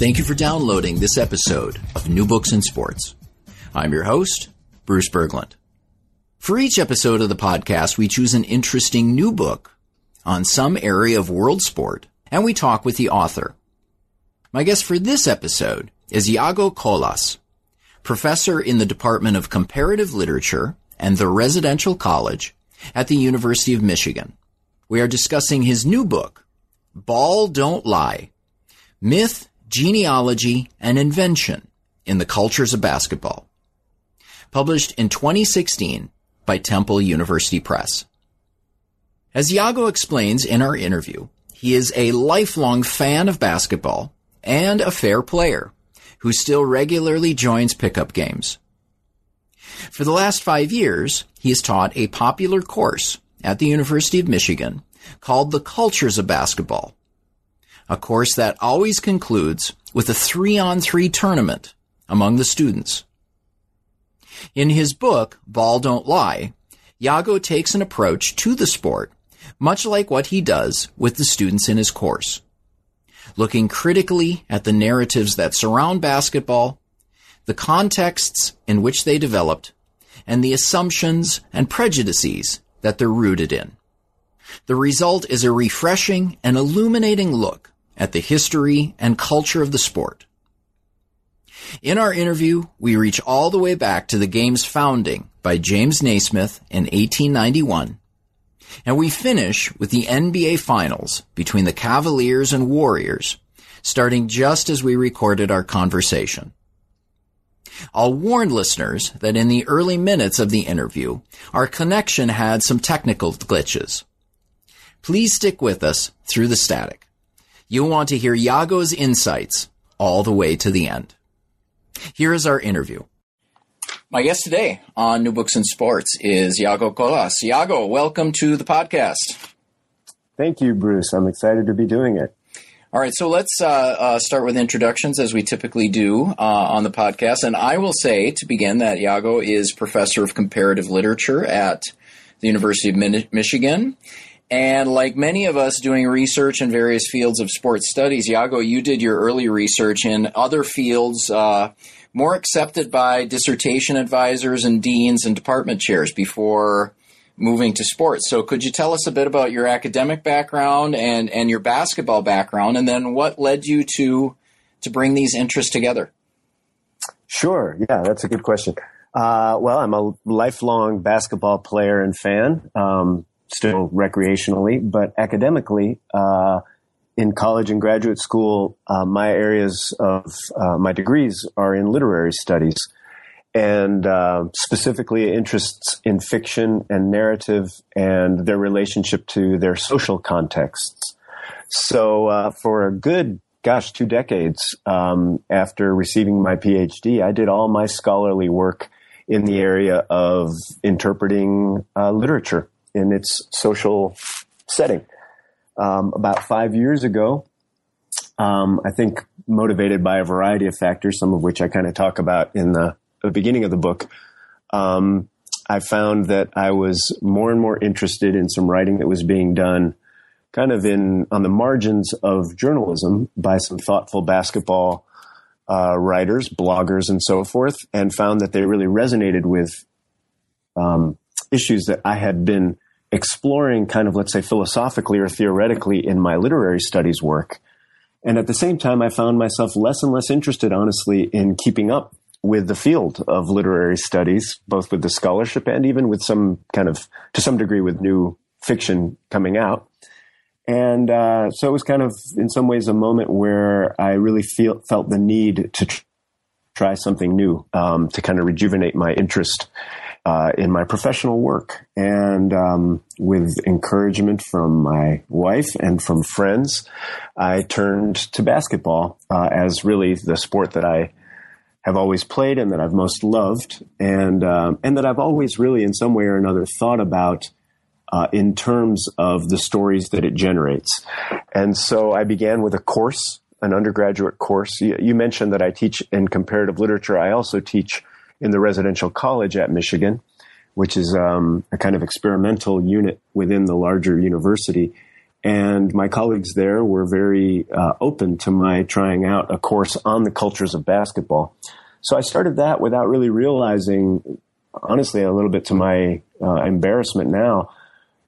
Thank you for downloading this episode of New Books in Sports. I'm your host, Bruce Berglund. For each episode of the podcast, we choose an interesting new book on some area of world sport, and we talk with the author. My guest for this episode is Yago Colas, professor in the Department of Comparative Literature and the Residential College at the University of Michigan. We are discussing his new book, Ball Don't Lie, Myth, Genealogy and Invention in the Cultures of Basketball. Published in 2016 by Temple University Press. As Yago explains in our interview, he is a lifelong fan of basketball and a fair player who still regularly joins pickup games. For the last five years, he has taught a popular course at the University of Michigan called The Cultures of Basketball a course that always concludes with a three on three tournament among the students. In his book, Ball Don't Lie, Yago takes an approach to the sport much like what he does with the students in his course. Looking critically at the narratives that surround basketball, the contexts in which they developed, and the assumptions and prejudices that they're rooted in. The result is a refreshing and illuminating look at the history and culture of the sport. In our interview, we reach all the way back to the game's founding by James Naismith in 1891, and we finish with the NBA Finals between the Cavaliers and Warriors, starting just as we recorded our conversation. I'll warn listeners that in the early minutes of the interview, our connection had some technical glitches. Please stick with us through the static. You'll want to hear Yago's insights all the way to the end. Here is our interview. My guest today on New Books in Sports is Yago Colas. Yago, welcome to the podcast. Thank you, Bruce. I'm excited to be doing it. All right, so let's uh, uh, start with introductions as we typically do uh, on the podcast. And I will say to begin that Yago is professor of comparative literature at the University of Michigan. And like many of us doing research in various fields of sports studies, Yago, you did your early research in other fields uh, more accepted by dissertation advisors and deans and department chairs before moving to sports. So could you tell us a bit about your academic background and, and your basketball background, and then what led you to to bring these interests together? Sure. Yeah, that's a good question. Uh, well, I'm a lifelong basketball player and fan. Um, still recreationally, but academically, uh, in college and graduate school, uh, my areas of uh, my degrees are in literary studies and uh, specifically interests in fiction and narrative and their relationship to their social contexts. So, uh, for a good, gosh, two decades um, after receiving my PhD, I did all my scholarly work in the area of interpreting uh, literature in its social setting. Um, about five years ago, um, I think motivated by a variety of factors, some of which I kind of talk about in the, the, beginning of the book, um, I found that I was more and more interested in some writing that was being done kind of in on the margins of journalism by some thoughtful basketball uh, writers, bloggers, and so forth, and found that they really resonated with um, issues that I had been exploring kind of, let's say, philosophically or theoretically in my literary studies work. And at the same time, I found myself less and less interested, honestly, in keeping up with the field of literary studies, both with the scholarship and even with some kind of, to some degree, with new fiction coming out. And uh, so it was kind of, in some ways, a moment where I really feel, felt the need to tr- try something new um, to kind of rejuvenate my interest uh, in my professional work. And um, with encouragement from my wife and from friends, I turned to basketball uh, as really the sport that I have always played and that I've most loved, and um, and that I've always really, in some way or another, thought about. Uh, in terms of the stories that it generates. And so I began with a course, an undergraduate course. You, you mentioned that I teach in comparative literature. I also teach in the residential college at Michigan, which is um, a kind of experimental unit within the larger university. And my colleagues there were very uh, open to my trying out a course on the cultures of basketball. So I started that without really realizing, honestly, a little bit to my uh, embarrassment now,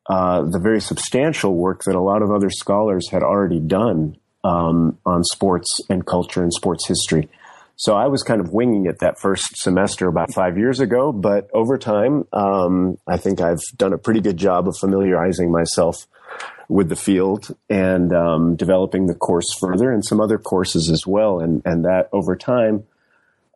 uh, the very substantial work that a lot of other scholars had already done um, on sports and culture and sports history. So I was kind of winging it that first semester about five years ago, but over time, um, I think I've done a pretty good job of familiarizing myself with the field and um, developing the course further and some other courses as well. And, and that over time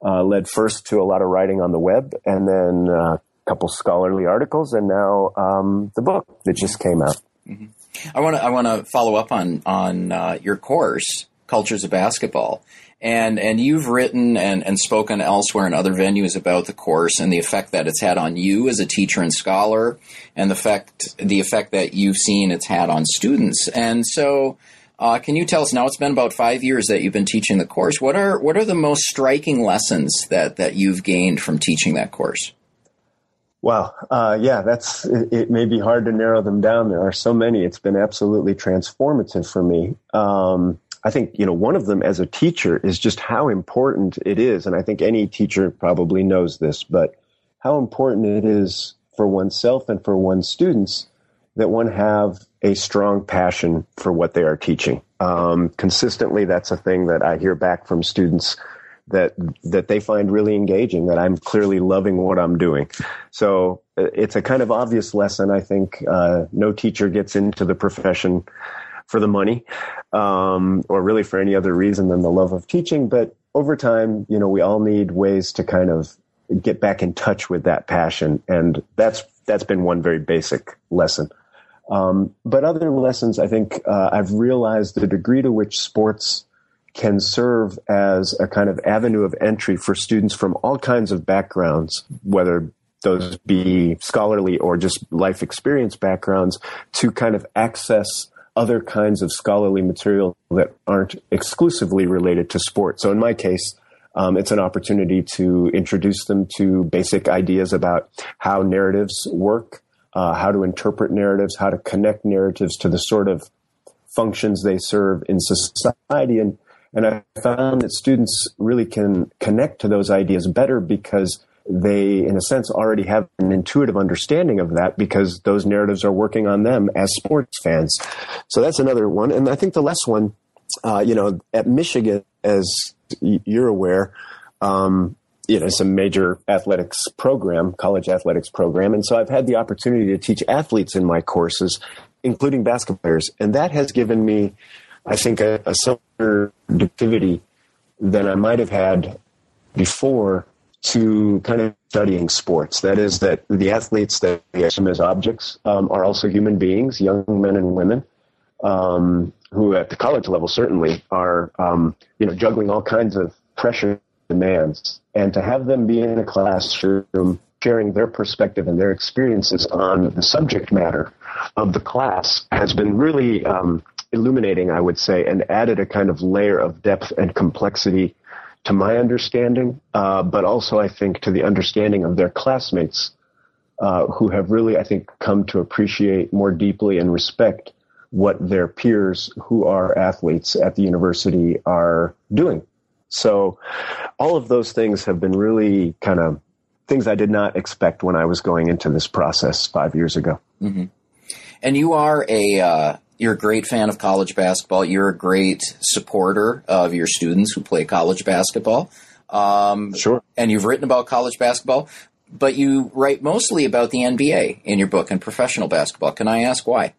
uh, led first to a lot of writing on the web and then uh, a couple scholarly articles and now um, the book that just came out. Mm-hmm. I want to I want to follow up on on uh, your course, Cultures of Basketball. And and you've written and, and spoken elsewhere in other venues about the course and the effect that it's had on you as a teacher and scholar, and the effect the effect that you've seen it's had on students. And so, uh, can you tell us now? It's been about five years that you've been teaching the course. What are what are the most striking lessons that that you've gained from teaching that course? Wow, uh, yeah, that's it, it, may be hard to narrow them down. There are so many. It's been absolutely transformative for me. Um, I think, you know, one of them as a teacher is just how important it is. And I think any teacher probably knows this, but how important it is for oneself and for one's students that one have a strong passion for what they are teaching. Um, consistently, that's a thing that I hear back from students that that they find really engaging. That I'm clearly loving what I'm doing. So uh, it's a kind of obvious lesson. I think uh, no teacher gets into the profession for the money, um, or really for any other reason than the love of teaching. But over time, you know, we all need ways to kind of get back in touch with that passion, and that's that's been one very basic lesson. Um, but other lessons, I think uh, I've realized the degree to which sports can serve as a kind of avenue of entry for students from all kinds of backgrounds, whether those be scholarly or just life experience backgrounds, to kind of access other kinds of scholarly material that aren't exclusively related to sport. So in my case, um, it's an opportunity to introduce them to basic ideas about how narratives work, uh, how to interpret narratives, how to connect narratives to the sort of functions they serve in society. And, and I found that students really can connect to those ideas better because they, in a sense, already have an intuitive understanding of that because those narratives are working on them as sports fans. So that's another one. And I think the last one, uh, you know, at Michigan, as you're aware, um, you know, it's a major athletics program, college athletics program. And so I've had the opportunity to teach athletes in my courses, including basketball players. And that has given me, I think, a, a similar activity than I might have had before to kind of studying sports. That is, that the athletes that we assume as objects um, are also human beings, young men and women, um, who at the college level certainly are, um, you know, juggling all kinds of pressure demands. And to have them be in a classroom sharing their perspective and their experiences on the subject matter of the class has been really um, illuminating, I would say, and added a kind of layer of depth and complexity to my understanding, uh, but also I think to the understanding of their classmates uh, who have really, I think, come to appreciate more deeply and respect what their peers who are athletes at the university are doing. So all of those things have been really kind of things I did not expect when I was going into this process five years ago. Mm-hmm. And you are a uh, you're a great fan of college basketball. You're a great supporter of your students who play college basketball. Um, sure. And you've written about college basketball, but you write mostly about the NBA in your book and professional basketball. Can I ask why?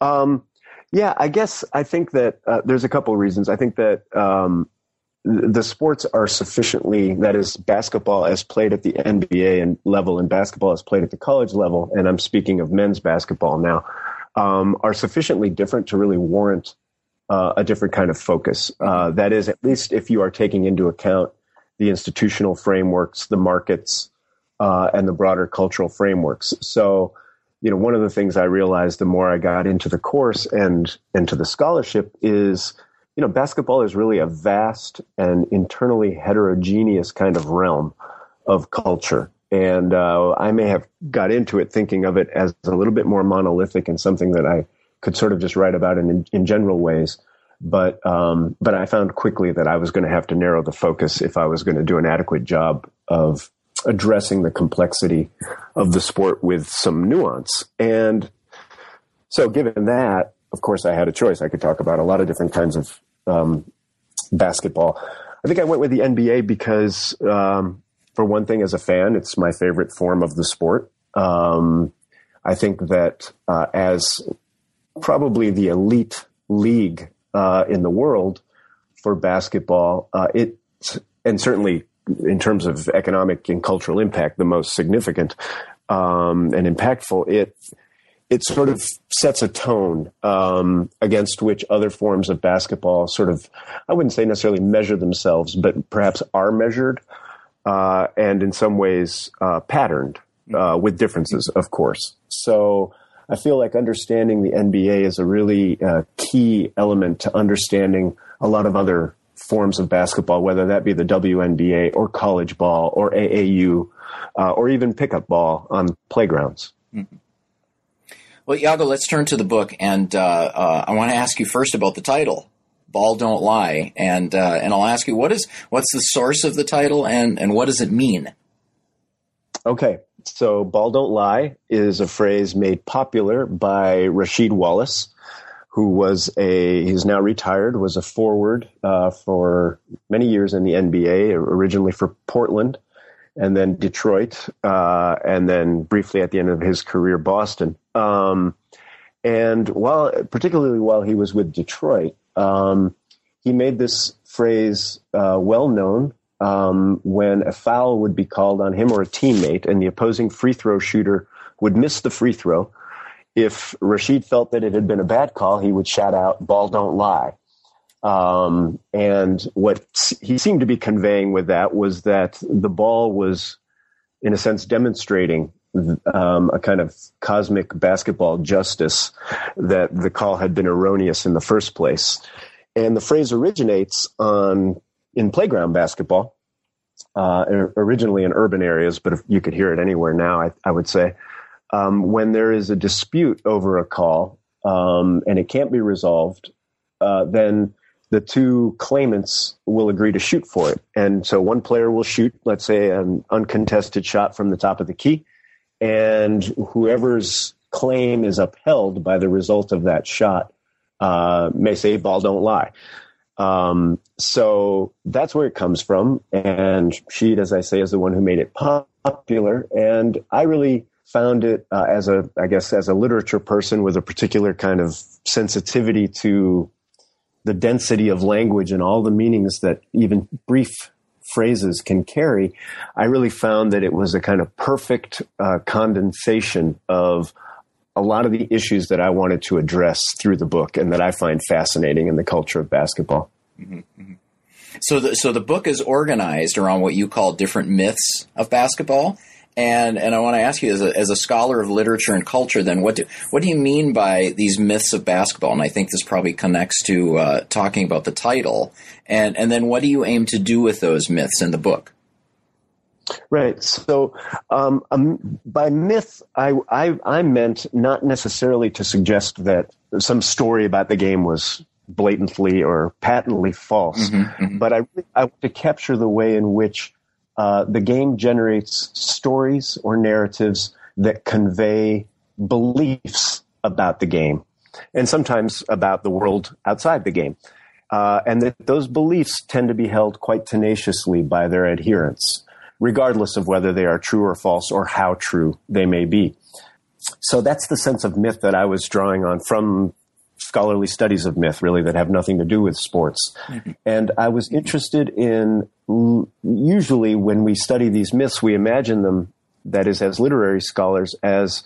Um, yeah, I guess I think that uh, there's a couple of reasons. I think that um, the sports are sufficiently that is basketball as played at the NBA and level and basketball as played at the college level and I'm speaking of men's basketball now um, are sufficiently different to really warrant uh, a different kind of focus uh, that is at least if you are taking into account the institutional frameworks the markets uh, and the broader cultural frameworks so you know one of the things I realized the more I got into the course and into the scholarship is you know, basketball is really a vast and internally heterogeneous kind of realm of culture. And uh, I may have got into it thinking of it as a little bit more monolithic and something that I could sort of just write about in, in general ways. But um, but I found quickly that I was going to have to narrow the focus if I was going to do an adequate job of addressing the complexity of the sport with some nuance. And so, given that, of course, I had a choice. I could talk about a lot of different kinds of um, basketball. I think I went with the NBA because, um, for one thing, as a fan, it's my favorite form of the sport. Um, I think that uh, as probably the elite league uh, in the world for basketball, uh, it and certainly in terms of economic and cultural impact, the most significant um, and impactful. It it sort of sets a tone um, against which other forms of basketball sort of, I wouldn't say necessarily measure themselves, but perhaps are measured uh, and in some ways uh, patterned uh, with differences, of course. So I feel like understanding the NBA is a really uh, key element to understanding a lot of other forms of basketball, whether that be the WNBA or college ball or AAU uh, or even pickup ball on playgrounds. Mm-hmm. Well, Yago, let's turn to the book, and uh, uh, I want to ask you first about the title, "Ball Don't Lie," and uh, and I'll ask you what is what's the source of the title, and and what does it mean? Okay, so "Ball Don't Lie" is a phrase made popular by Rasheed Wallace, who was a he's now retired, was a forward uh, for many years in the NBA, originally for Portland and then Detroit, uh, and then briefly at the end of his career, Boston. Um, and while, particularly while he was with Detroit, um, he made this phrase uh, well known um, when a foul would be called on him or a teammate, and the opposing free throw shooter would miss the free throw. If Rasheed felt that it had been a bad call, he would shout out, "Ball don't lie." Um, and what he seemed to be conveying with that was that the ball was, in a sense, demonstrating um, a kind of cosmic basketball justice that the call had been erroneous in the first place. And the phrase originates on in playground basketball, uh, originally in urban areas, but if you could hear it anywhere now, I, I would say. Um, when there is a dispute over a call um, and it can't be resolved, uh, then the two claimants will agree to shoot for it. And so one player will shoot, let's say, an uncontested shot from the top of the key, and whoever's claim is upheld by the result of that shot uh, may say, ball don't lie. Um, so that's where it comes from. And she as I say, is the one who made it popular. And I really found it uh, as a, I guess, as a literature person with a particular kind of sensitivity to the density of language and all the meanings that even brief phrases can carry, I really found that it was a kind of perfect uh, condensation of a lot of the issues that I wanted to address through the book and that I find fascinating in the culture of basketball. Mm-hmm, mm-hmm. So, the, so the book is organized around what you call different myths of basketball, and and I want to ask you as a, as a scholar of literature and culture, then what do what do you mean by these myths of basketball? And I think this probably connects to uh, talking about the title. And and then what do you aim to do with those myths in the book? Right. So, um, um, by myth, I, I, I meant not necessarily to suggest that some story about the game was blatantly or patently false, mm-hmm, mm-hmm. but I, I want to capture the way in which uh, the game generates stories or narratives that convey beliefs about the game and sometimes about the world outside the game. Uh, and that those beliefs tend to be held quite tenaciously by their adherents, regardless of whether they are true or false or how true they may be. So that's the sense of myth that I was drawing on from scholarly studies of myth, really, that have nothing to do with sports. Mm-hmm. And I was interested in usually when we study these myths, we imagine them, that is, as literary scholars, as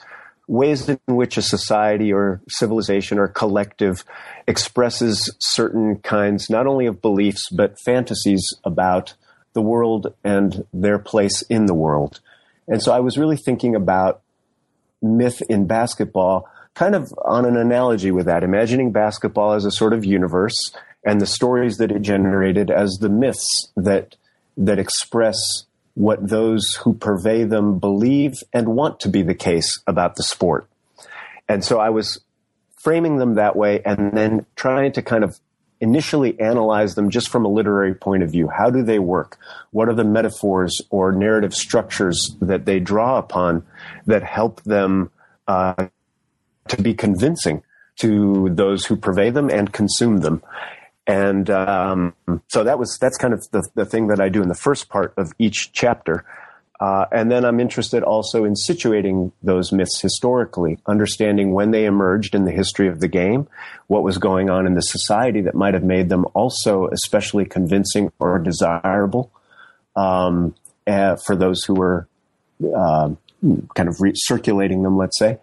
ways in which a society or civilization or collective expresses certain kinds, not only of beliefs, but fantasies about the world and their place in the world. And so I was really thinking about myth in basketball kind of on an analogy with that, imagining basketball as a sort of universe and the stories that it generated as the myths that that express what those who purvey them believe and want to be the case about the sport. And so I was framing them that way and then trying to kind of initially analyze them just from a literary point of view. How do they work? What are the metaphors or narrative structures that they draw upon that help them uh, to be convincing to those who purvey them and consume them. And um, so that was that's kind of the, the thing that I do in the first part of each chapter. Uh, and then I'm interested also in situating those myths historically, understanding when they emerged in the history of the game, what was going on in the society that might have made them also especially convincing or desirable um, uh, for those who were uh, kind of recirculating them, let's say.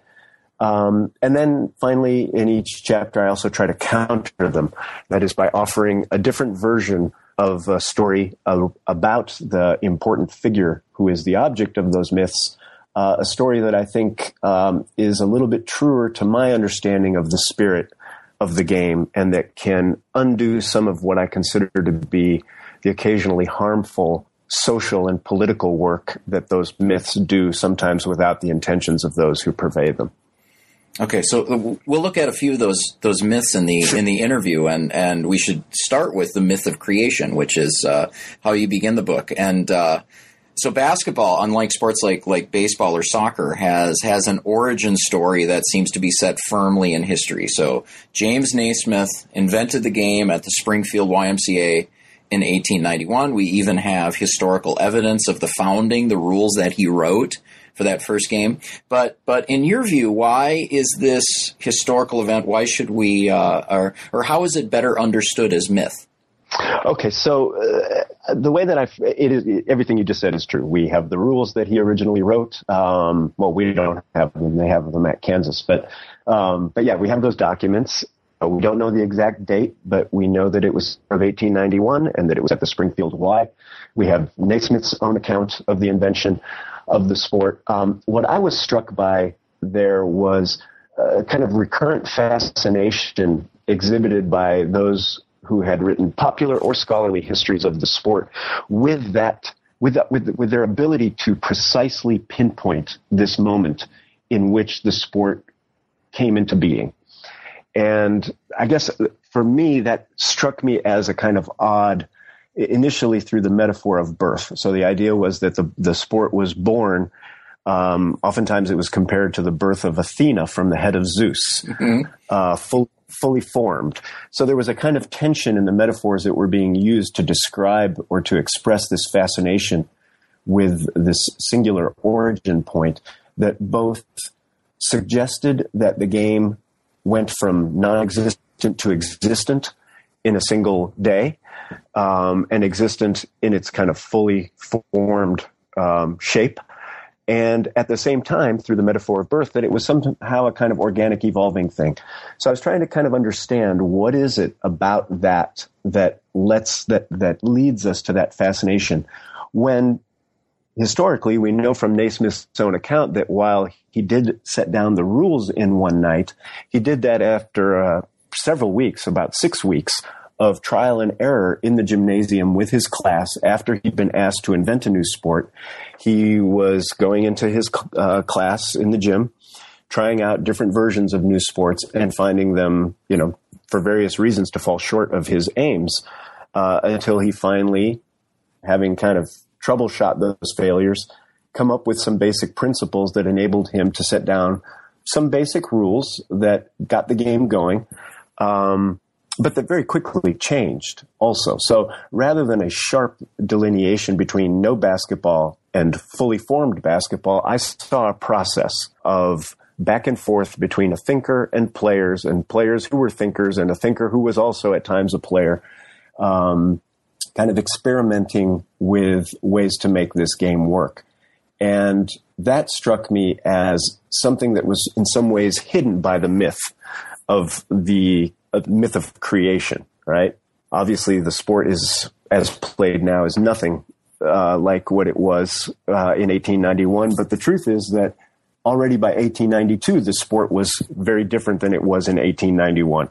Um, and then finally, in each chapter, I also try to counter them. That is by offering a different version of a story about the important figure who is the object of those myths. Uh, a story that I think um, is a little bit truer to my understanding of the spirit of the game and that can undo some of what I consider to be the occasionally harmful social and political work that those myths do, sometimes without the intentions of those who purvey them. Okay, so we'll look at a few of those those myths in the in the interview, and and we should start with the myth of creation, which is uh, how you begin the book. And uh, so, basketball, unlike sports like like baseball or soccer, has has an origin story that seems to be set firmly in history. So, James Naismith invented the game at the Springfield YMCA in 1891. We even have historical evidence of the founding, the rules that he wrote for that first game. But but in your view, why is this historical event? Why should we, uh, or or how is it better understood as myth? Okay, so uh, the way that I it is everything you just said is true. We have the rules that he originally wrote. Um, well, we don't have them; they have them at Kansas. But um, but yeah, we have those documents. Uh, we don't know the exact date, but we know that it was of 1891 and that it was at the Springfield Y. We have Naismith's own account of the invention of the sport. Um, what I was struck by there was a kind of recurrent fascination exhibited by those who had written popular or scholarly histories of the sport with that with, with, with their ability to precisely pinpoint this moment in which the sport came into being. And I guess for me, that struck me as a kind of odd initially through the metaphor of birth. So the idea was that the, the sport was born. Um, oftentimes it was compared to the birth of Athena from the head of Zeus, mm-hmm. uh, full, fully formed. So there was a kind of tension in the metaphors that were being used to describe or to express this fascination with this singular origin point that both suggested that the game went from non-existent to existent in a single day, um, and existent in its kind of fully formed um, shape. And at the same time, through the metaphor of birth, that it was somehow a kind of organic, evolving thing. So I was trying to kind of understand what is it about that that lets that that leads us to that fascination when historically, we know from Naismith's own account that while he did set down the rules in one night, he did that after uh, several weeks, about six weeks of trial and error in the gymnasium with his class after he'd been asked to invent a new sport. He was going into his uh, class in the gym, trying out different versions of new sports and finding them, you know, for various reasons to fall short of his aims uh, until he finally, having kind of troubleshot those failures, come up with some basic principles that enabled him to set down some basic rules that got the game going. Um, but that very quickly changed also. So rather than a sharp delineation between no basketball and fully formed basketball, I saw a process of back and forth between a thinker and players, and players who were thinkers, and a thinker who was also at times a player, um, kind of experimenting with ways to make this game work. And that struck me as something that was in some ways hidden by the myth of the uh, myth of creation, right? Obviously, the sport is, as played now, is nothing uh, like what it was uh, in 1891. But the truth is that already by 1892, the sport was very different than it was in 1891.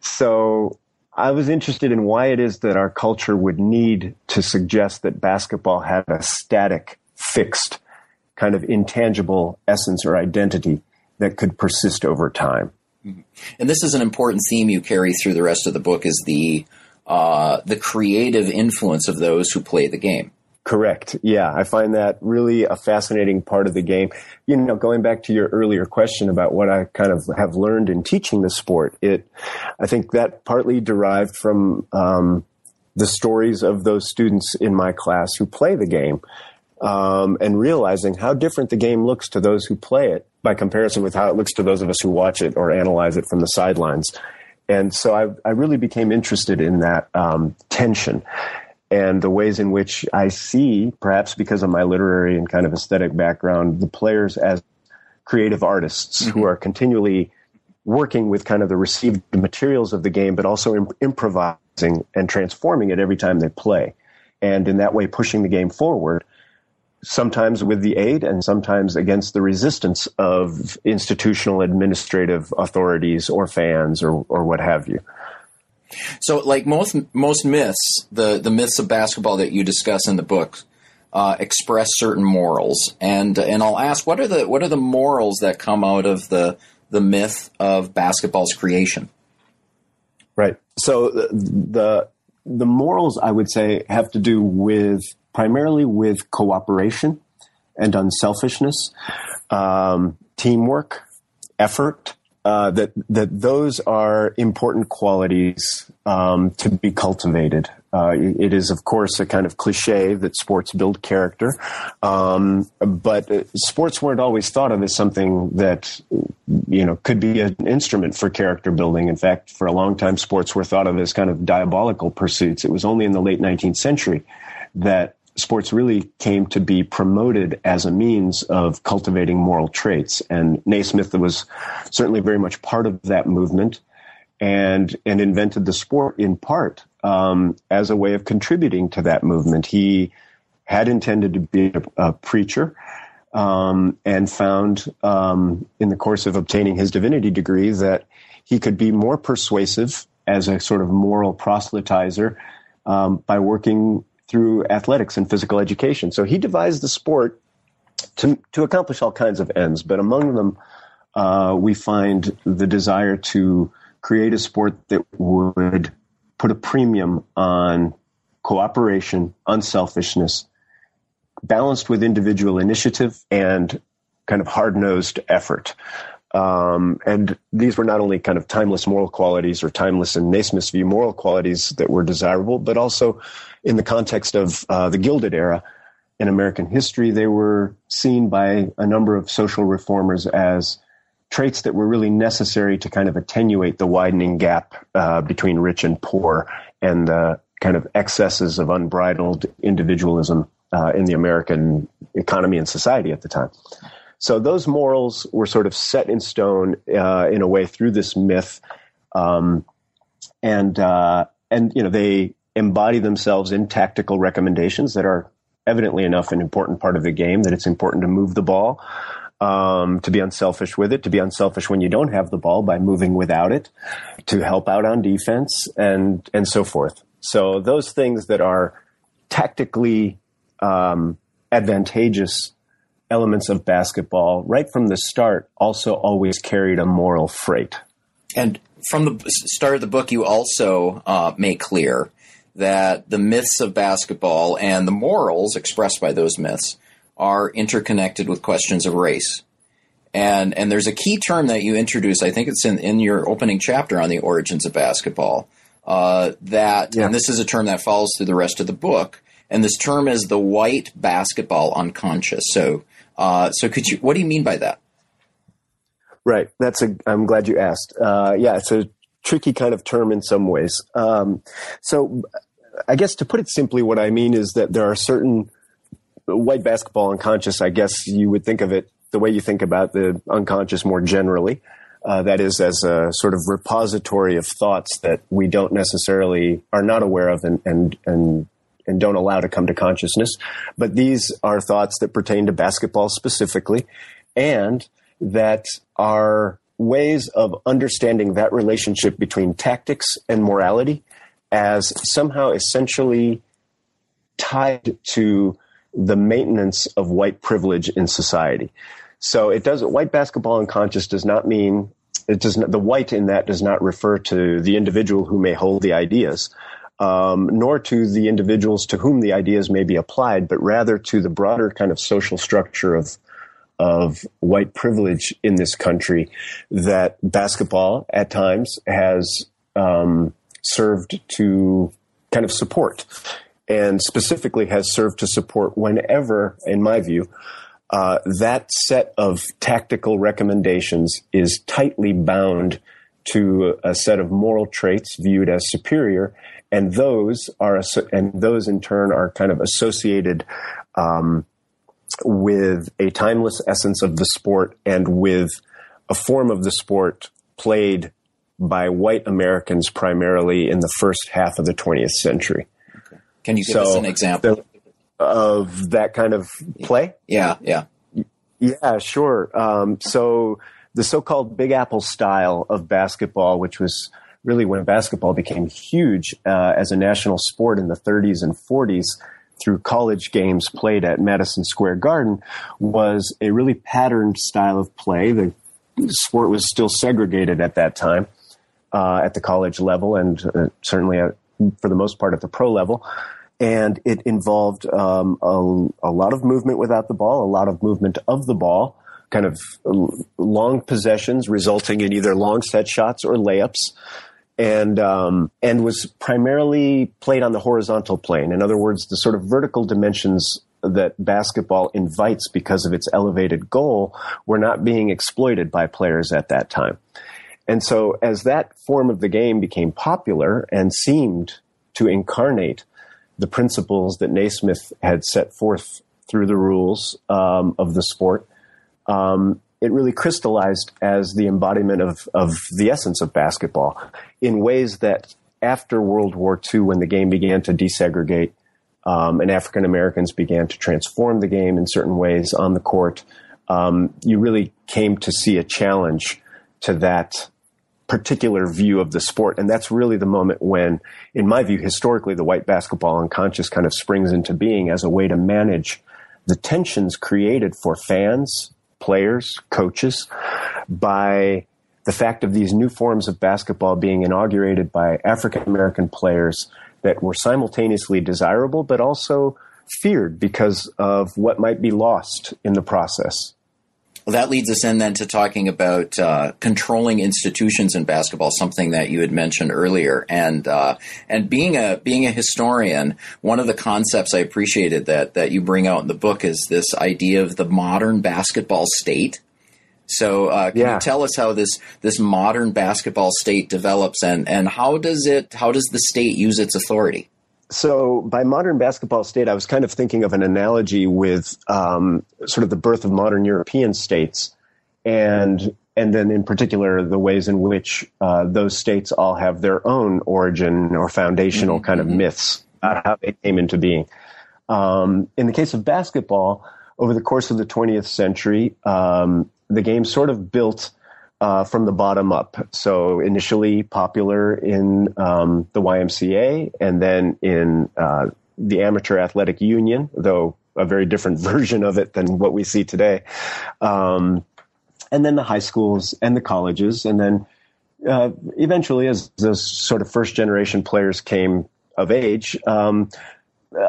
So I was interested in why it is that our culture would need to suggest that basketball had a static, fixed, kind of intangible essence or identity that could persist over time. Mm-hmm. And this is an important theme you carry through the rest of the book is the uh, the creative influence of those who play the game. Correct. Yeah, I find that really a fascinating part of the game. You know, going back to your earlier question about what I kind of have learned in teaching the sport, it, I think that partly derived from um, the stories of those students in my class who play the game, um, and realizing how different the game looks to those who play it by comparison with how it looks to those of us who watch it or analyze it from the sidelines. And so I, I really became interested in that um, tension and the ways in which I see, perhaps because of my literary and kind of aesthetic background, the players as creative artists mm-hmm. who are continually working with kind of the received materials of the game, but also imp- improvising and transforming it every time they play. And in that way, pushing the game forward, sometimes with the aid and sometimes against the resistance of institutional administrative authorities or fans or, or what have you. So, like most most myths, the the myths of basketball that you discuss in the book uh, express certain morals, and and I'll ask what are the what are the morals that come out of the the myth of basketball's creation? Right. So the the, morals I would say have to do with primarily with cooperation and unselfishness, um, teamwork, effort, uh, that that those are important qualities um, to be cultivated. Uh, it is, of course, a kind of cliche that sports build character, um, but uh, sports weren't always thought of as something that you know could be an instrument for character building. In fact, for a long time, sports were thought of as kind of diabolical pursuits. It was only in the late 19th century that sports really came to be promoted as a means of cultivating moral traits. And Naismith was certainly very much part of that movement and, and invented the sport in part um, as a way of contributing to that movement. He had intended to be a, a preacher. Um, and found um, in the course of obtaining his divinity degree that he could be more persuasive as a sort of moral proselytizer um, by working through athletics and physical education. So he devised the sport to, to accomplish all kinds of ends, but among them, uh, we find the desire to create a sport that would put a premium on cooperation, unselfishness, balanced with individual initiative and kind of hard nosed effort. Um, and these were not only kind of timeless moral qualities or timeless in Naismith's view moral qualities that were desirable, but also in the context of uh, the Gilded Era in American history, they were seen by a number of social reformers as traits that were really necessary to kind of attenuate the widening gap uh, between rich and poor and the kind of excesses of unbridled individualism uh, in the American economy and society at the time. So those morals were sort of set in stone uh, in a way through this myth, um, and uh, and you know they embody themselves in tactical recommendations that are evidently enough an important part of the game that it's important to move the ball, um, to be unselfish with it, to be unselfish when you don't have the ball by moving without it, to help out on defense, and and so forth. So those things that are tactically um, advantageous elements of basketball, right from the start, also always carried a moral freight. And from the start of the book, you also uh, make clear that the myths of basketball and the morals expressed by those myths are interconnected with questions of race. And and there's a key term that you introduce. I think it's in, in your opening chapter on the origins of basketball. Uh, that yeah. and this is a term that follows through the rest of the book. And this term is the white basketball unconscious. So uh, so could you? What do you mean by that? Right. That's a. I'm glad you asked. Uh, yeah, it's a tricky kind of term in some ways. Um, so, I guess to put it simply, what I mean is that there are certain white basketball unconscious. I guess you would think of it the way you think about the unconscious more generally. Uh, that is as a sort of repository of thoughts that we don't necessarily are not aware of and and and and don't allow to come to consciousness. But these are thoughts that pertain to basketball specifically, and that are ways of understanding that relationship between tactics and morality as somehow essentially tied to the maintenance of white privilege in society. So it doesn't, white basketball unconscious does not mean, it does not, the white in that does not refer to the individual who may hold the ideas, um, nor to the individuals to whom the ideas may be applied, but rather to the broader kind of social structure of of white privilege in this country that basketball at times has um, served to kind of support, and specifically has served to support whenever, in my view, uh, that set of tactical recommendations is tightly bound to a set of moral traits viewed as superior, and those are and those in turn are kind of associated um, with a timeless essence of the sport and with a form of the sport played by white Americans primarily in the first half of the 20th century. Okay. Can you give so us an example of that kind of play? Yeah, yeah. Yeah, sure. Um, so the so-called Big Apple style of basketball, which was really when basketball became huge uh, as a national sport in the 30s and 40s through college games played at Madison Square Garden, was a really patterned style of play. The sport was still segregated at that time uh, at the college level and uh, certainly at, for the most part at the pro level and it involved um, a, a, lot of movement without the ball, a lot of movement of the ball, kind of long possessions resulting in either long set shots or layups, and um, and was primarily played on the horizontal plane. In other words, the sort of vertical dimensions that basketball invites because of its elevated goal were not being exploited by players at that time. And so, as that form of the game became popular and seemed to incarnate the principles that Naismith had set forth through the rules um, of the sport, um, it really crystallized as the embodiment of, of the essence of basketball in ways that after World War II, when the game began to desegregate um, and African Americans began to transform the game in certain ways on the court, um, you really came to see a challenge to that particular view of the sport. And that's really the moment when, in my view, historically, the white basketball unconscious kind of springs into being as a way to manage the tensions created for fans, players, coaches by the fact of these new forms of basketball being inaugurated by African American players that were simultaneously desirable but also feared because of what might be lost in the process. Well, that leads us in then to talking about uh, controlling institutions in basketball, something that you had mentioned earlier, and uh, and being a being a historian, one of the concepts I appreciated that that you bring out in the book is this idea of the modern basketball state. So, uh, can yeah. you tell us how this this modern basketball state develops, and and how does it how does the state use its authority? So by modern basketball state, I was kind of thinking of an analogy with um, sort of the birth of modern European states, and and then in particular the ways in which uh, those states all have their own origin or foundational mm-hmm. kind of mm-hmm. myths about how they came into being. Um, in the case of basketball, over the course of the 20th century, um, the game sort of built uh, from the bottom up. So initially popular in um, the YMCA and then in uh, the Amateur Athletic Union, though a very different version of it than what we see today. Um, and then the high schools and the colleges. And then uh, eventually, as those sort of first generation players came of age, um,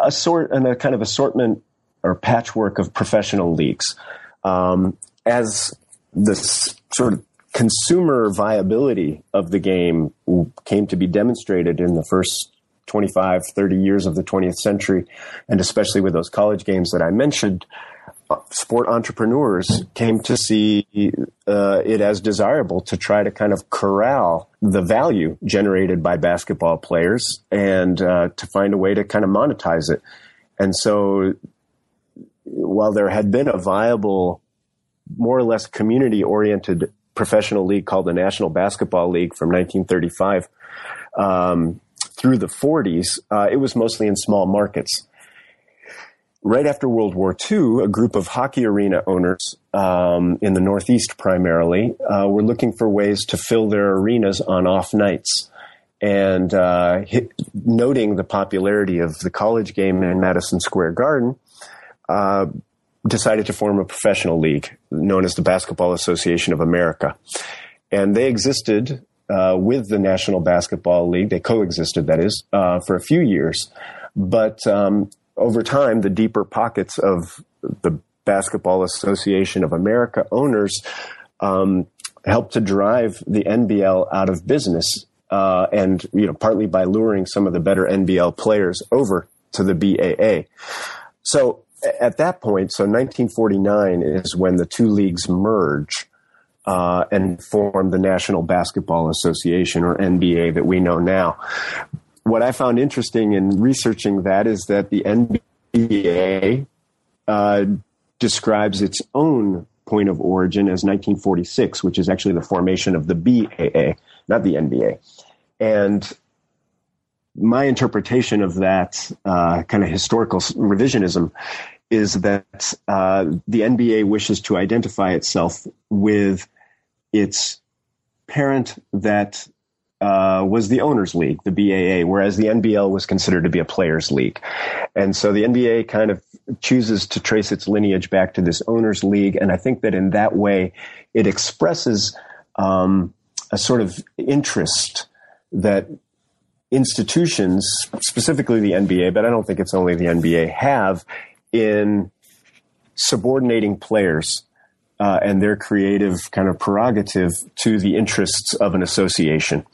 a sort and a kind of assortment or patchwork of professional leagues. Um, as this sort of consumer viability of the game came to be demonstrated in the first 25, 30 years of the 20th century, and especially with those college games that I mentioned, sport entrepreneurs came to see uh, it as desirable to try to kind of corral the value generated by basketball players and uh, to find a way to kind of monetize it. And so, while there had been a viable, more or less community oriented professional league called the National Basketball League from 1935 um, through the 40s, uh, it was mostly in small markets right after World War II, a group of hockey arena owners um, in the Northeast primarily uh, were looking for ways to fill their arenas on off nights. And uh, hit, noting the popularity of the college game in Madison Square Garden, uh, decided to form a professional league known as the Basketball Association of America. And they existed uh, with the National Basketball League. They coexisted, that is, uh, for a few years. But um, over time, the deeper pockets of the Basketball Association of America owners um, helped to drive the NBL out of business, uh, and you know partly by luring some of the better NBL players over to the BAA. So at that point, so 1949 is when the two leagues merge. Uh, and form the National Basketball Association or NBA that we know now what I found interesting in researching that is that the NBA uh, describes its own point of origin as 1946, which is actually the formation of the BAA, not the NBA. And my interpretation of that uh, kind of historical revisionism is that uh, the NBA wishes to identify itself with its parent that uh, was the owners league, the BAA, whereas the NBL was considered to be a players league. And so the NBA kind of chooses to trace its lineage back to this owners league. And I think that in that way, it expresses um, a sort of interest that institutions, specifically the NBA, but I don't think it's only the NBA, have in subordinating players uh, and their creative kind of prerogative to the interests of an association.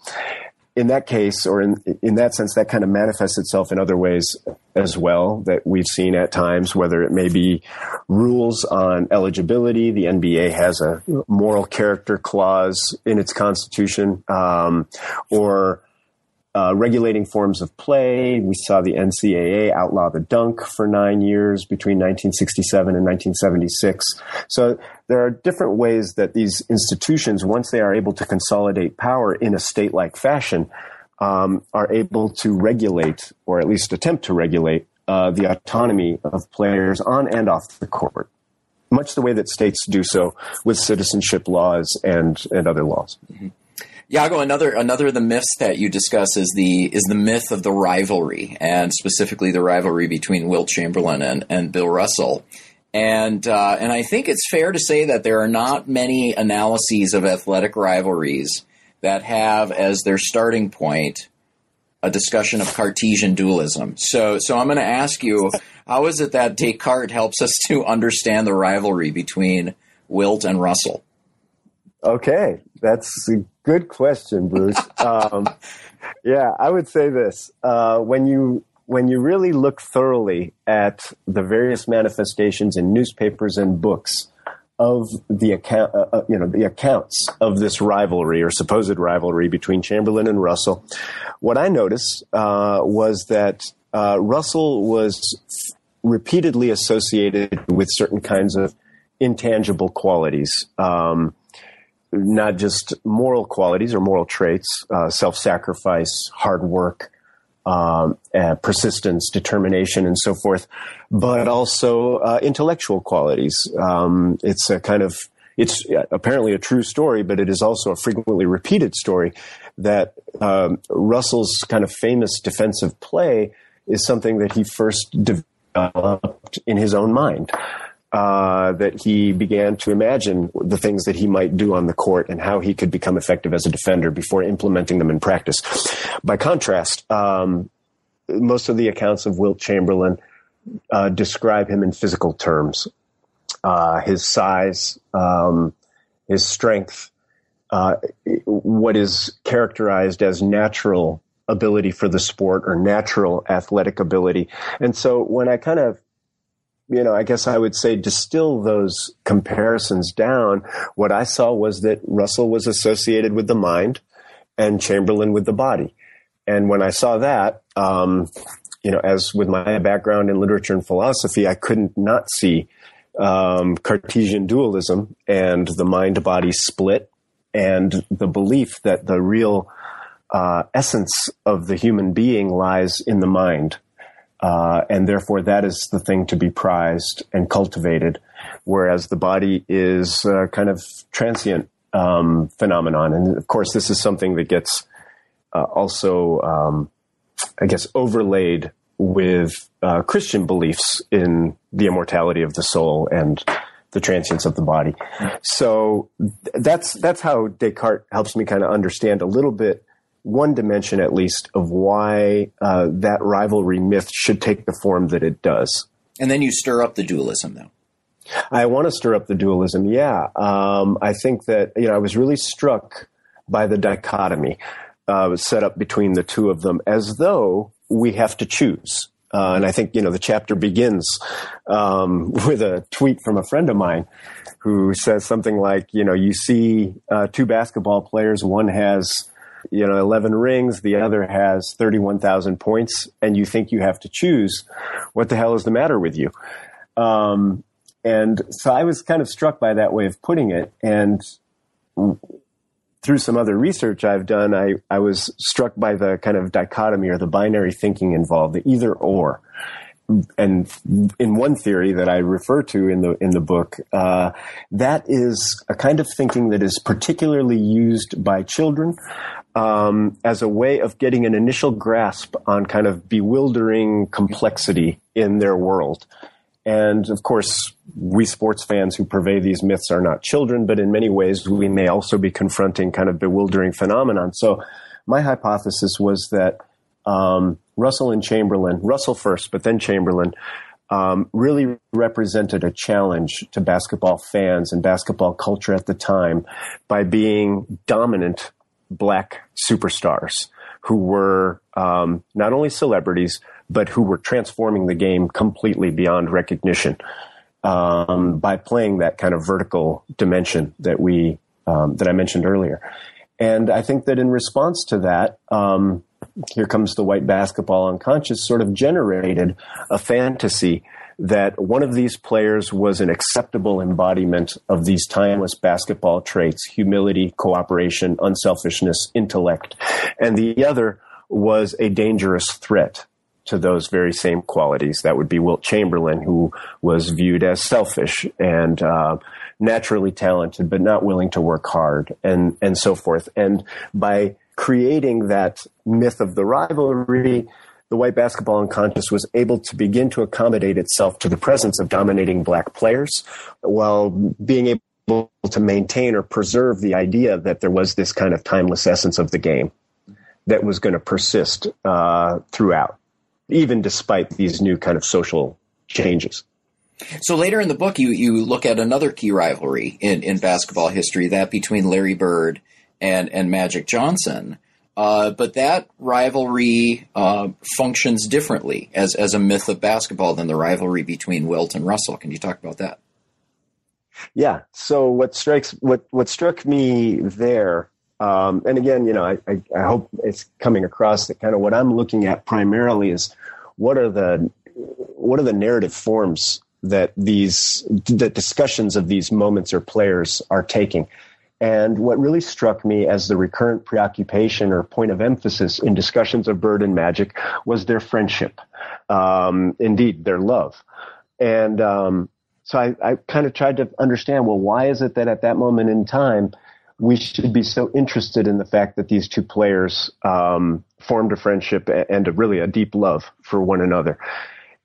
In that case, or in in that sense, that kind of manifests itself in other ways as well that we've seen at times. Whether it may be rules on eligibility, the NBA has a moral character clause in its constitution, um, or uh, regulating forms of play. We saw the NCAA outlaw the dunk for nine years between 1967 and 1976. So there are different ways that these institutions, once they are able to consolidate power in a state like fashion, um, are able to regulate, or at least attempt to regulate, uh, the autonomy of players on and off the court. Much the way that states do so with citizenship laws and, and other laws. Mm-hmm. Yago, another another of the myths that you discuss is the is the myth of the rivalry, and specifically the rivalry between Wilt Chamberlain and, and Bill Russell. And uh, and I think it's fair to say that there are not many analyses of athletic rivalries that have as their starting point a discussion of Cartesian dualism. So so I'm going to ask you, how is it that Descartes helps us to understand the rivalry between Wilt and Russell? Okay, that's a good question, Bruce. um, yeah, I would say this: uh, when you when you really look thoroughly at the various manifestations in newspapers and books of the account, uh, uh, you know, the accounts of this rivalry or supposed rivalry between Chamberlain and Russell, what I noticed uh, was that uh, Russell was repeatedly associated with certain kinds of intangible qualities. Um, not just moral qualities or moral traits, uh, self-sacrifice, hard work, um, uh, persistence, determination, and so forth, but also uh, intellectual qualities. Um, it's a kind of it's apparently a true story, but it is also a frequently repeated story that um, Russell's kind of famous defensive play is something that he first developed in his own mind uh, that he began to imagine the things that he might do on the court and how he could become effective as a defender before implementing them in practice. By contrast, um, most of the accounts of Wilt Chamberlain uh, describe him in physical terms. Uh, his size, um, his strength, uh, what is characterized as natural ability for the sport or natural athletic ability. And so when I kind of you know, I guess I would say distill those comparisons down, what I saw was that Russell was associated with the mind and Chamberlain with the body. And when I saw that, um, you know, as with my background in literature and philosophy, I couldn't not see um, Cartesian dualism and the mind body split and the belief that the real uh, essence of the human being lies in the mind. Uh, and therefore, that is the thing to be prized and cultivated, whereas the body is a kind of transient um, phenomenon. And of course, this is something that gets uh, also, um, I guess, overlaid with uh, Christian beliefs in the immortality of the soul and the transience of the body. So that's that's how Descartes helps me kind of understand a little bit one dimension at least of why uh, that rivalry myth should take the form that it does. And then you stir up the dualism, though. I want to stir up the dualism. Yeah, um, I think that you know I was really struck by the dichotomy uh, set up between the two of them, as though we have to choose. Uh, and I think you know the chapter begins um, with a tweet from a friend of mine who says something like, you know, you see uh, two basketball players, one has you know 11 rings, the other has 31,000 points, and you think you have to choose. What the hell is the matter with you? Um, and so I was kind of struck by that way of putting it, and through some other research I've done, I, I was struck by the kind of dichotomy or the binary thinking involved, the either or. And in one theory that I refer to in the in the book, uh, that is a kind of thinking that is particularly used by children um, as a way of getting an initial grasp on kind of bewildering complexity in their world. And of course, we sports fans who purvey these myths are not children, but in many ways we may also be confronting kind of bewildering phenomenon. So my hypothesis was that um, Russell and Chamberlain, Russell first, but then Chamberlain, um, really represented a challenge to basketball fans and basketball culture at the time by being dominant black superstars who were um, not only celebrities but who were transforming the game completely beyond recognition um, by playing that kind of vertical dimension that we um, that I mentioned earlier. And I think that in response to that, um, here comes the white basketball unconscious sort of generated a fantasy that one of these players was an acceptable embodiment of these timeless basketball traits humility, cooperation, unselfishness, intellect, and the other was a dangerous threat to those very same qualities. That would be Wilt Chamberlain, who was viewed as selfish and uh, naturally talented, but not willing to work hard, and and so forth. And by creating that myth of the rivalry, the white basketball unconscious was able to begin to accommodate itself to the presence of dominating black players while being able to maintain or preserve the idea that there was this kind of timeless essence of the game that was going to persist uh, throughout even despite these new kind of social changes. So later in the book, you, you look at another key rivalry in, in basketball history, that between Larry Bird and, and Magic Johnson. Uh, but that rivalry uh, functions differently as, as a myth of basketball than the rivalry between Wilt and Russell. Can you talk about that? Yeah. So what strikes what what struck me there um, and again, you know, I, I, I, hope it's coming across that kind of what I'm looking at primarily is what are the what are the narrative forms that these the discussions of these moments or players are taking. And what really struck me as the recurrent preoccupation or point of emphasis in discussions of Bird and Magic was their friendship, um, indeed their love, and um, so I, I kind of tried to understand well why is it that at that moment in time we should be so interested in the fact that these two players um, formed a friendship and a, really a deep love for one another.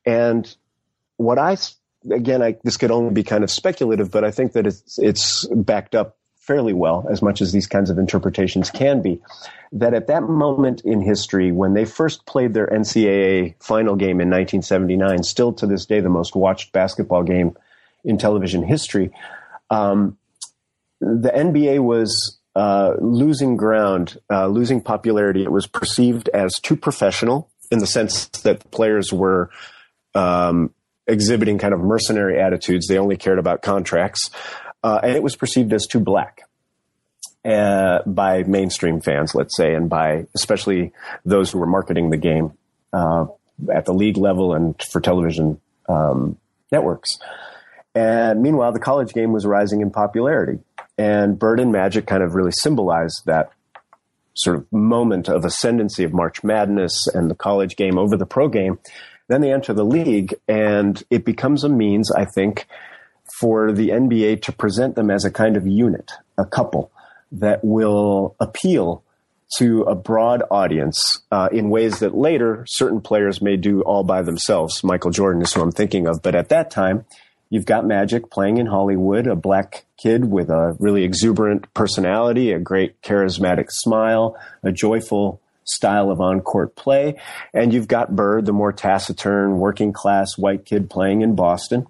And what I again, I, this could only be kind of speculative, but I think that it's it's backed up fairly well, as much as these kinds of interpretations can be. That at that moment in history, when they first played their NCAA final game in 1979, still to this day the most watched basketball game in television history. Um, the NBA was uh, losing ground, uh, losing popularity. It was perceived as too professional in the sense that players were um, exhibiting kind of mercenary attitudes. They only cared about contracts. Uh, and it was perceived as too black. Uh, by mainstream fans, let's say, and by especially those who were marketing the game uh, at the league level and for television um, networks. And meanwhile, the college game was rising in popularity. And Bird and Magic kind of really symbolized that sort of moment of ascendancy of March Madness and the college game over the pro game. Then they enter the league, and it becomes a means, I think, for the NBA to present them as a kind of unit, a couple that will appeal to a broad audience uh, in ways that later certain players may do all by themselves. Michael Jordan is who I'm thinking of, but at that time, you've got Magic playing in Hollywood, a black kid with a really exuberant personality, a great charismatic smile, a joyful style of on-court play, and you've got Bird, the more taciturn, working class white kid playing in Boston.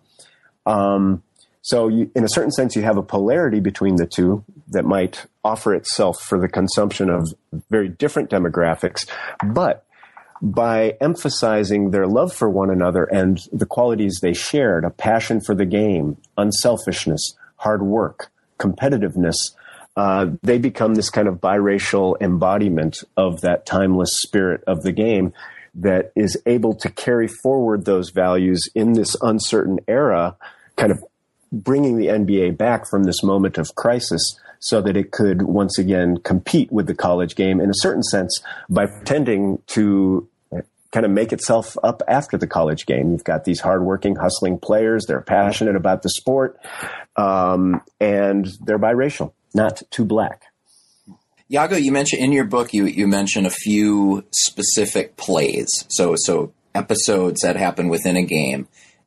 Um, so, you, in a certain sense, you have a polarity between the two that might offer itself for the consumption of very different demographics. But by emphasizing their love for one another and the qualities they shared a passion for the game, unselfishness, hard work, competitiveness uh, they become this kind of biracial embodiment of that timeless spirit of the game that is able to carry forward those values in this uncertain era, kind of bringing the NBA back from this moment of crisis so that it could once again compete with the college game in a certain sense by pretending to kind of make itself up after the college game. You've got these hardworking, hustling players. They're passionate about the sport, um, and they're biracial, not too black. Yago, you mentioned in your book you you mentioned a few specific plays, so so episodes that happen within a game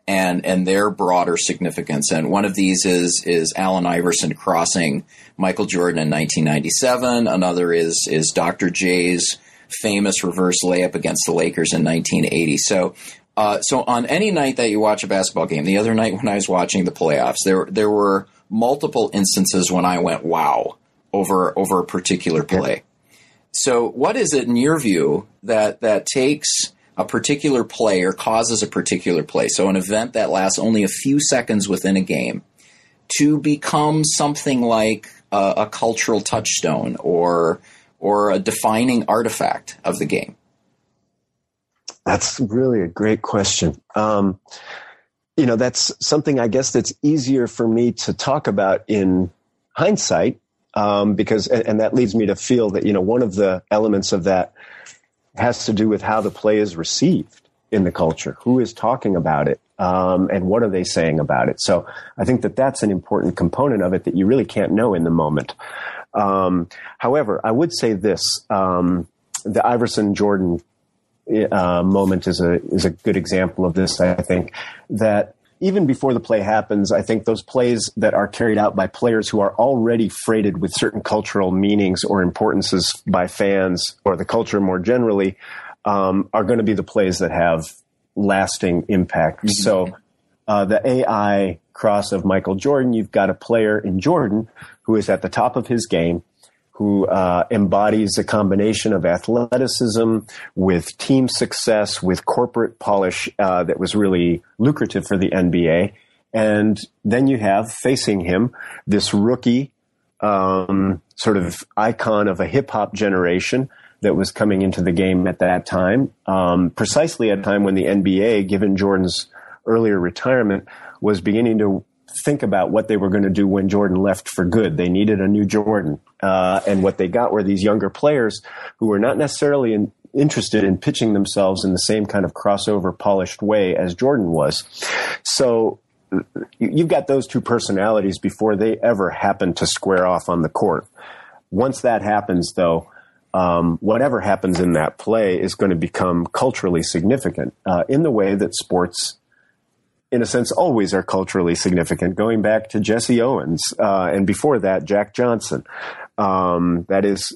and and their broader significance. And one of these is is Allen Iverson crossing Michael Jordan in 1997. Another is is Dr. J's famous reverse layup against the Lakers in 1980. So. Uh, so on any night that you watch a basketball game, the other night when I was watching the playoffs, there there were multiple instances when I went wow over over a particular play. So what is it in your view that that takes a particular play or causes a particular play, so an event that lasts only a few seconds within a game, to become something like a, a cultural touchstone or or a defining artifact of the game? That's really a great question. Um, you know, that's something I guess that's easier for me to talk about in hindsight, um, because, and that leads me to feel that, you know, one of the elements of that has to do with how the play is received in the culture. Who is talking about it? Um, and what are they saying about it? So I think that that's an important component of it that you really can't know in the moment. Um, however, I would say this: um, the Iverson Jordan uh, moment is a is a good example of this. I think that even before the play happens, I think those plays that are carried out by players who are already freighted with certain cultural meanings or importances by fans or the culture more generally um, are going to be the plays that have lasting impact. Mm-hmm. So uh, the AI cross of Michael Jordan, you've got a player in Jordan who is at the top of his game who uh, embodies a combination of athleticism with team success, with corporate polish uh, that was really lucrative for the NBA. And then you have facing him this rookie, um, sort of icon of a hip hop generation that was coming into the game at that time, um, precisely at a time when the NBA, given Jordan's earlier retirement, was beginning to think about what they were going to do when Jordan left for good. They needed a new Jordan. Uh, and what they got were these younger players who were not necessarily in, interested in pitching themselves in the same kind of crossover polished way as Jordan was. So you've got those two personalities before they ever happen to square off on the court. Once that happens, though, um, whatever happens in that play is going to become culturally significant uh, in the way that sports in a sense, always are culturally significant, going back to Jesse Owens, uh, and before that, Jack Johnson. Um, that is,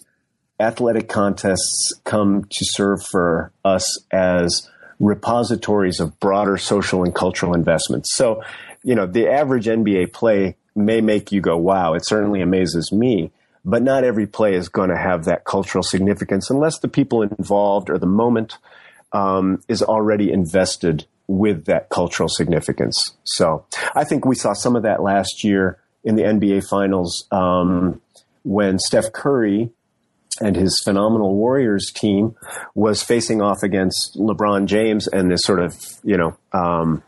athletic contests come to serve for us as repositories of broader social and cultural investments. So, you know, the average NBA play may make you go, wow, it certainly amazes me. But not every play is going to have that cultural significance unless the people involved or the moment um, is already invested with that cultural significance. So I think we saw some of that last year in the NBA Finals um, when Steph Curry and his phenomenal Warriors team was facing off against LeBron James and this sort of you know um,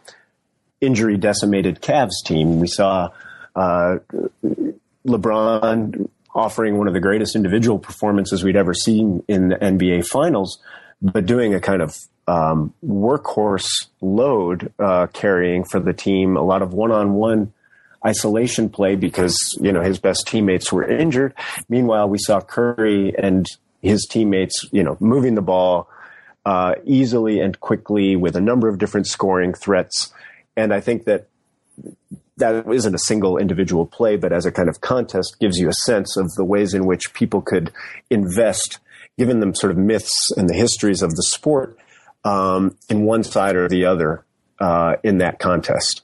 injury decimated Cavs team. We saw uh, LeBron offering one of the greatest individual performances we'd ever seen in the NBA Finals, but doing a kind of um, workhorse load uh, carrying for the team, a lot of one on one isolation play because you know his best teammates were injured. Meanwhile, we saw Curry and his teammates, you know, moving the ball uh, easily and quickly with a number of different scoring threats. And I think that that isn't a single individual play, but as a kind of contest, gives you a sense of the ways in which people could invest, given them sort of myths and the histories of the sport, um, in one side or the other uh, in that contest.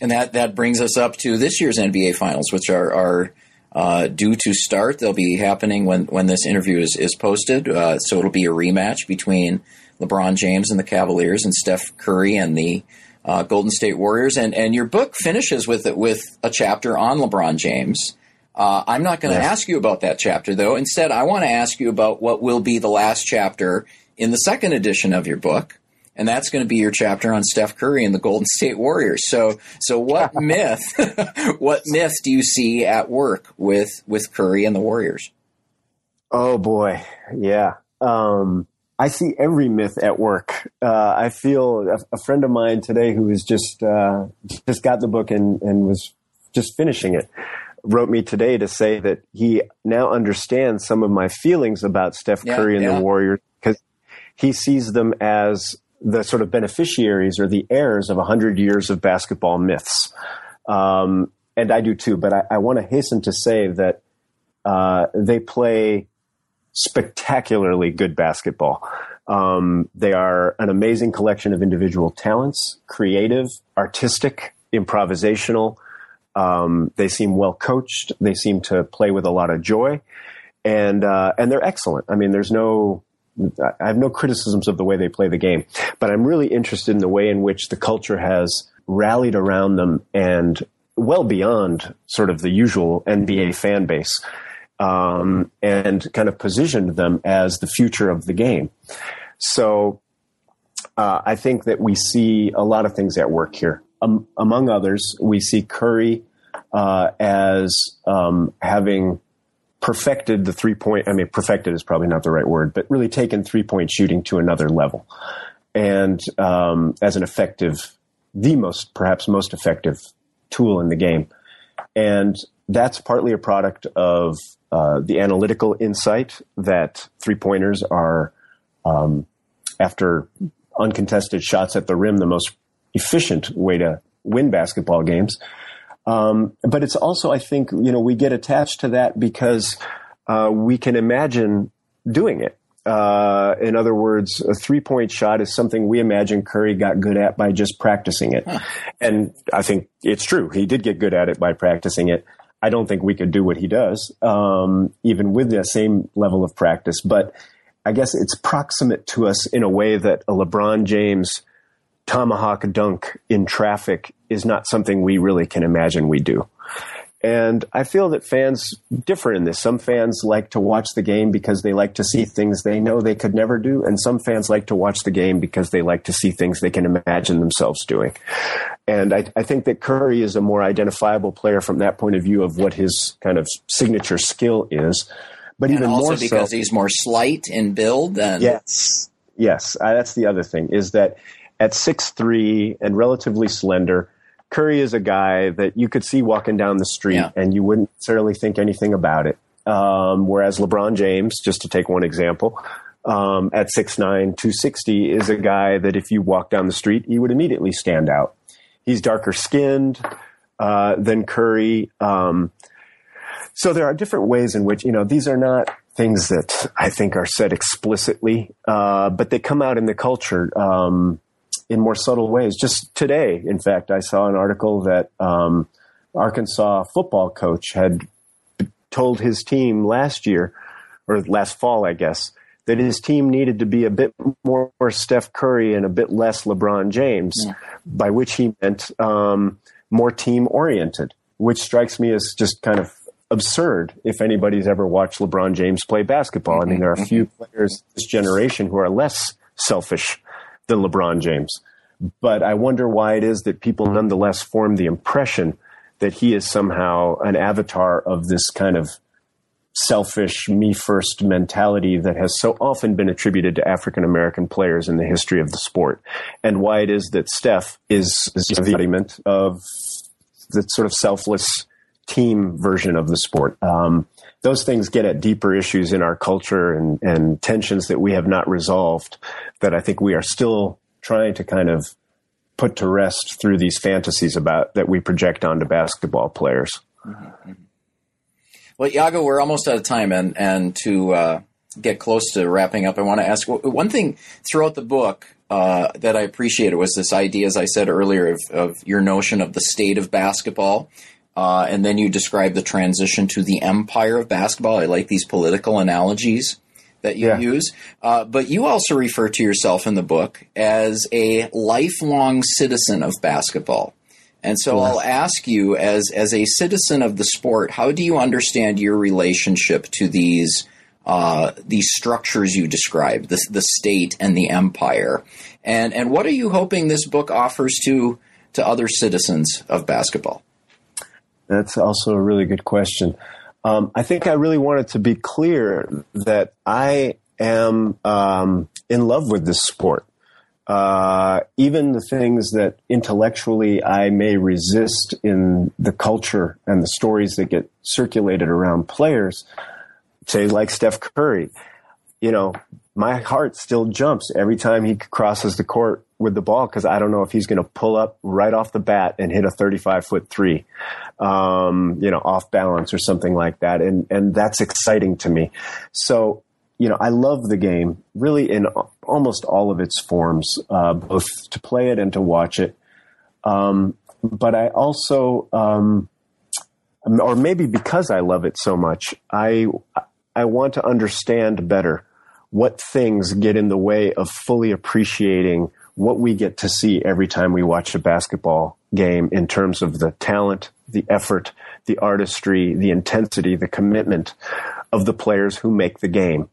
And that, that brings us up to this year's NBA Finals, which are, are uh, due to start. They'll be happening when, when this interview is, is posted. Uh, so it'll be a rematch between LeBron James and the Cavaliers and Steph Curry and the uh, Golden State Warriors. And, and your book finishes with, it with a chapter on LeBron James. Uh, I'm not going to yes. ask you about that chapter, though. Instead, I want to ask you about what will be the last chapter in the second edition of your book, and that's going to be your chapter on Steph Curry and the Golden State Warriors. So, so what myth, what myth do you see at work with with Curry and the Warriors? Oh boy, yeah. Um, I see every myth at work. Uh, I feel a, a, friend of mine today who has just uh, just got the book and, and was just finishing it wrote me today to say that he now understands some of my feelings about Steph yeah, Curry and yeah. the Warriors because he sees them as the sort of beneficiaries or the heirs of 100 years of basketball myths. Um, and I do too, but I, I want to hasten to say that uh, they play spectacularly good basketball. Um, they are an amazing collection of individual talents, creative, artistic, improvisational. Um, they seem well coached. They seem to play with a lot of joy, and uh, and they're excellent. I mean, there's no I have no criticisms of the way they play the game, but I'm really interested in the way in which the culture has rallied around them and well beyond sort of the usual NBA fan base, um, and kind of positioned them as the future of the game. So uh, I think that we see a lot of things at work here. Um, among others, we see Curry uh, as um, having perfected the three point. I mean, perfected is probably not the right word, but really taken three point shooting to another level, and um, as an effective, the most perhaps most effective tool in the game, and that's partly a product of uh, the analytical insight that three pointers are, um, after uncontested shots at the rim, the most efficient way to win basketball games. Um, but it's also, I think, you know, we get attached to that because uh, we can imagine doing it. Uh, in other words, a three point shot is something we imagine Curry got good at by just practicing it. And I think it's true. He did get good at it by practicing it. I don't think we could do what he does, um, even with the same level of practice. But I guess it's proximate to us in a way that a LeBron James tomahawk dunk in traffic is not something we really can imagine we do. And I feel that fans differ in this. Some fans like to watch the game because they like to see things they know they could never do. And some fans like to watch the game because they like to see things they can imagine themselves doing. And I, I think that Curry is a more identifiable player from that point of view of what his kind of signature skill is. But and even more because so, he's more slight in build than. Yes. Yes. Uh, that's the other thing is that at six three and relatively slender, Curry is a guy that you could see walking down the street yeah. and you wouldn't necessarily think anything about it. Um, whereas LeBron James, just to take one example, um, at 6'9, 260, is a guy that if you walk down the street, he would immediately stand out. He's darker skinned uh, than Curry. Um, so there are different ways in which, you know, these are not things that I think are said explicitly, uh, but they come out in the culture. Um, in more subtle ways. Just today, in fact, I saw an article that um, Arkansas football coach had told his team last year, or last fall, I guess, that his team needed to be a bit more Steph Curry and a bit less LeBron James, yeah. by which he meant um, more team oriented, which strikes me as just kind of absurd if anybody's ever watched LeBron James play basketball. I mean, there are a few players this generation who are less selfish than LeBron James. But I wonder why it is that people nonetheless form the impression that he is somehow an avatar of this kind of selfish, me first mentality that has so often been attributed to African American players in the history of the sport, and why it is that Steph is, is the embodiment of the sort of selfless team version of the sport. Um, those things get at deeper issues in our culture and, and tensions that we have not resolved that I think we are still trying to kind of put to rest through these fantasies about that we project onto basketball players. Mm-hmm. Well, Yago, we're almost out of time, and and to uh, get close to wrapping up, I want to ask one thing throughout the book uh, that I appreciated was this idea, as I said earlier, of, of your notion of the state of basketball. Uh, and then you describe the transition to the empire of basketball. I like these political analogies that you yeah. use. Uh, but you also refer to yourself in the book as a lifelong citizen of basketball. And so. I'll ask you, as as a citizen of the sport, how do you understand your relationship to these uh, these structures you describe, the the state and the empire, and and what are you hoping this book offers to to other citizens of basketball? That's also a really good question. Um, I think I really wanted to be clear that I am um, in love with this sport. Uh, even the things that intellectually I may resist in the culture and the stories that get circulated around players, say like Steph Curry, you know, my heart still jumps every time he crosses the court with the ball because I don't know if he's going to pull up right off the bat and hit a 35 foot three, um, you know, off balance or something like that. And, and that's exciting to me. So you know, I love the game really in almost all of its forms, uh, both to play it and to watch it. Um, but I also, um, or maybe because I love it so much, I I want to understand better what things get in the way of fully appreciating what we get to see every time we watch a basketball game in terms of the talent, the effort, the artistry, the intensity, the commitment of the players who make the game.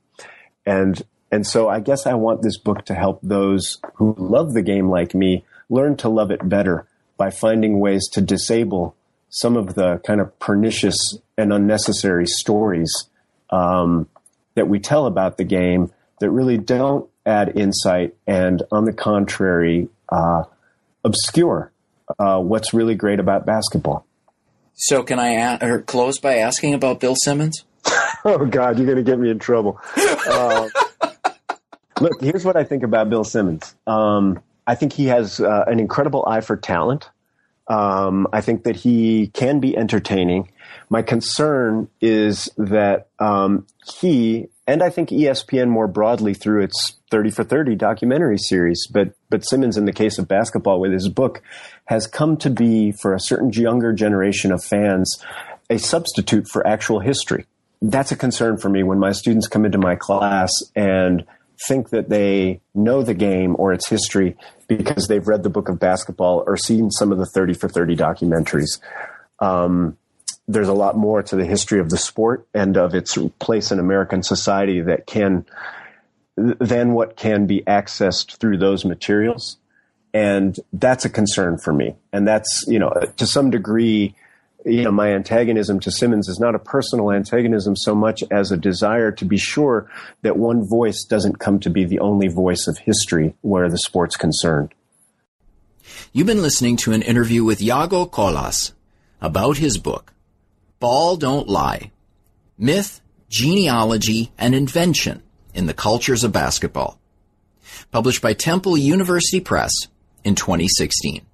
And, and so I guess I want this book to help those who love the game like me learn to love it better by finding ways to disable some of the kind of pernicious and unnecessary stories um, that we tell about the game that really don't add insight and, on the contrary, uh, obscure uh, what's really great about basketball. So, can I a- or close by asking about Bill Simmons? oh God, you're going to get me in trouble. Uh, look, here's what I think about Bill Simmons. Um, I think he has uh, an incredible eye for talent. Um, I think that he can be entertaining. My concern is that um, he and I think ESPN more broadly through its 30 for 30 documentary series, but but Simmons in the case of basketball with his book has come to be for a certain younger generation of fans a substitute for actual history that's a concern for me when my students come into my class and think that they know the game or its history because they've read the book of basketball or seen some of the 30 for 30 documentaries. Um, there's a lot more to the history of the sport and of its place in American society that can, than what can be accessed through those materials. And that's a concern for me. And that's, you know, to some degree, you know, my antagonism to Simmons is not a personal antagonism so much as a desire to be sure that one voice doesn't come to be the only voice of history where the sport's concerned. You've been listening to an interview with Yago Colas about his book, Ball Don't Lie Myth, Genealogy, and Invention in the Cultures of Basketball, published by Temple University Press in 2016.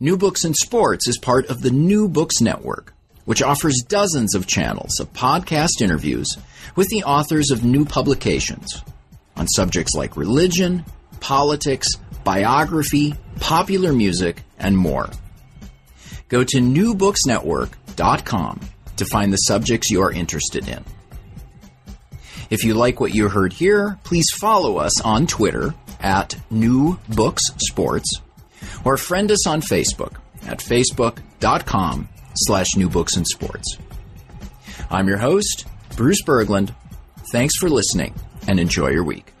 New Books in Sports is part of the New Books Network, which offers dozens of channels of podcast interviews with the authors of new publications on subjects like religion, politics, biography, popular music, and more. Go to newbooksnetwork.com to find the subjects you are interested in. If you like what you heard here, please follow us on Twitter at New Books Sports or friend us on Facebook at facebook.com slash New and Sports. I'm your host, Bruce Berglund. Thanks for listening and enjoy your week.